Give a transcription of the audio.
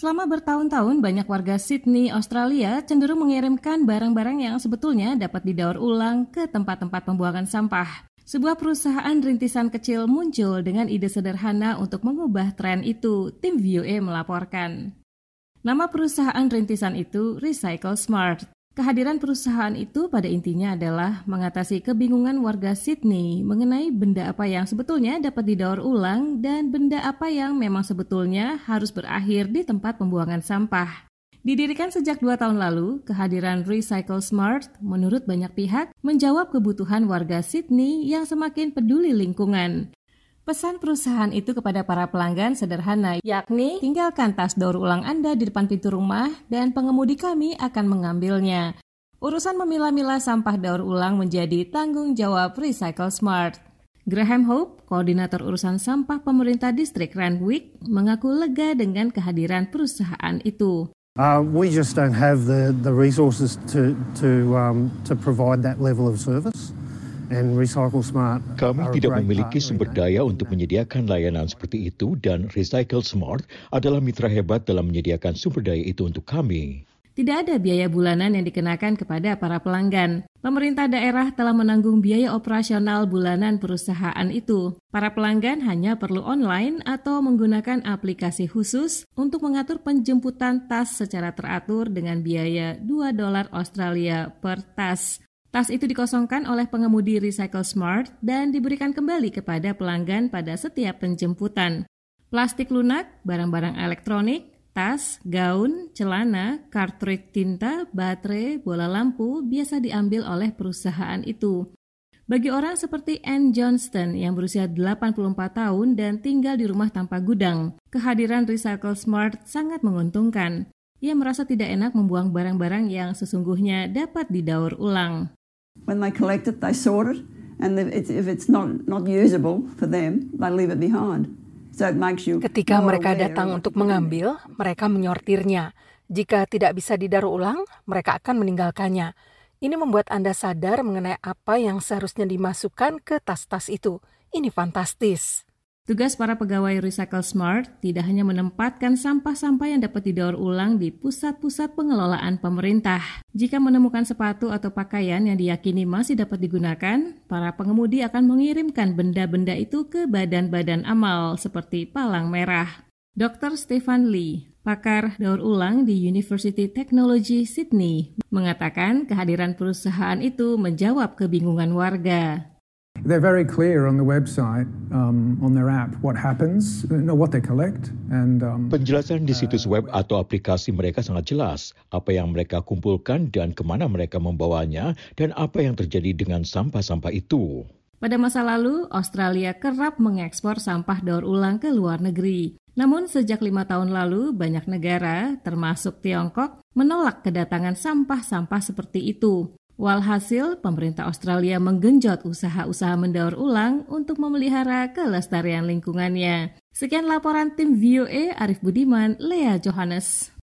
Selama bertahun-tahun, banyak warga Sydney, Australia cenderung mengirimkan barang-barang yang sebetulnya dapat didaur ulang ke tempat-tempat pembuangan sampah. Sebuah perusahaan rintisan kecil muncul dengan ide sederhana untuk mengubah tren itu, tim VOA melaporkan. Nama perusahaan rintisan itu Recycle Smart. Kehadiran perusahaan itu pada intinya adalah mengatasi kebingungan warga Sydney mengenai benda apa yang sebetulnya dapat didaur ulang dan benda apa yang memang sebetulnya harus berakhir di tempat pembuangan sampah. Didirikan sejak dua tahun lalu, kehadiran Recycle Smart menurut banyak pihak menjawab kebutuhan warga Sydney yang semakin peduli lingkungan. Pesan perusahaan itu kepada para pelanggan sederhana, yakni tinggalkan tas daur ulang Anda di depan pintu rumah dan pengemudi kami akan mengambilnya. Urusan memilah-milah sampah daur ulang menjadi tanggung jawab Recycle Smart. Graham Hope, koordinator urusan sampah pemerintah distrik Randwick, mengaku lega dengan kehadiran perusahaan itu. Uh, we just don't have the, the resources to, to, um, to provide that level of service. Kami tidak memiliki sumber daya untuk menyediakan layanan seperti itu dan Recycle Smart adalah mitra hebat dalam menyediakan sumber daya itu untuk kami. Tidak ada biaya bulanan yang dikenakan kepada para pelanggan. Pemerintah daerah telah menanggung biaya operasional bulanan perusahaan itu. Para pelanggan hanya perlu online atau menggunakan aplikasi khusus untuk mengatur penjemputan tas secara teratur dengan biaya 2 dolar Australia per tas. Tas itu dikosongkan oleh pengemudi Recycle Smart dan diberikan kembali kepada pelanggan pada setiap penjemputan. Plastik lunak, barang-barang elektronik, tas, gaun, celana, kartrid tinta, baterai, bola lampu biasa diambil oleh perusahaan itu. Bagi orang seperti Anne Johnston yang berusia 84 tahun dan tinggal di rumah tanpa gudang, kehadiran Recycle Smart sangat menguntungkan. Ia merasa tidak enak membuang barang-barang yang sesungguhnya dapat didaur ulang. When they collect it, they sort it, and if it's not, not usable for them, they leave it behind. So it makes you Ketika mereka datang untuk mengambil, mereka menyortirnya. Jika tidak bisa didaur ulang, mereka akan meninggalkannya. Ini membuat Anda sadar mengenai apa yang seharusnya dimasukkan ke tas-tas itu. Ini fantastis. Tugas para pegawai Recycle Smart tidak hanya menempatkan sampah-sampah yang dapat didaur ulang di pusat-pusat pengelolaan pemerintah. Jika menemukan sepatu atau pakaian yang diyakini masih dapat digunakan, para pengemudi akan mengirimkan benda-benda itu ke badan-badan amal seperti palang merah. Dr. Stefan Lee, pakar daur ulang di University Technology Sydney, mengatakan kehadiran perusahaan itu menjawab kebingungan warga. They're very clear on the website, um, on their app, what happens, know what they collect, and. Um, Penjelasan di situs web atau aplikasi mereka sangat jelas, apa yang mereka kumpulkan dan ke mana mereka membawanya, dan apa yang terjadi dengan sampah-sampah itu. Pada masa lalu, Australia kerap mengekspor sampah daur ulang ke luar negeri. Namun sejak lima tahun lalu, banyak negara, termasuk Tiongkok, menolak kedatangan sampah-sampah seperti itu. Walhasil, pemerintah Australia menggenjot usaha-usaha mendaur ulang untuk memelihara kelestarian lingkungannya. Sekian laporan tim VOA Arif Budiman, Lea Johannes.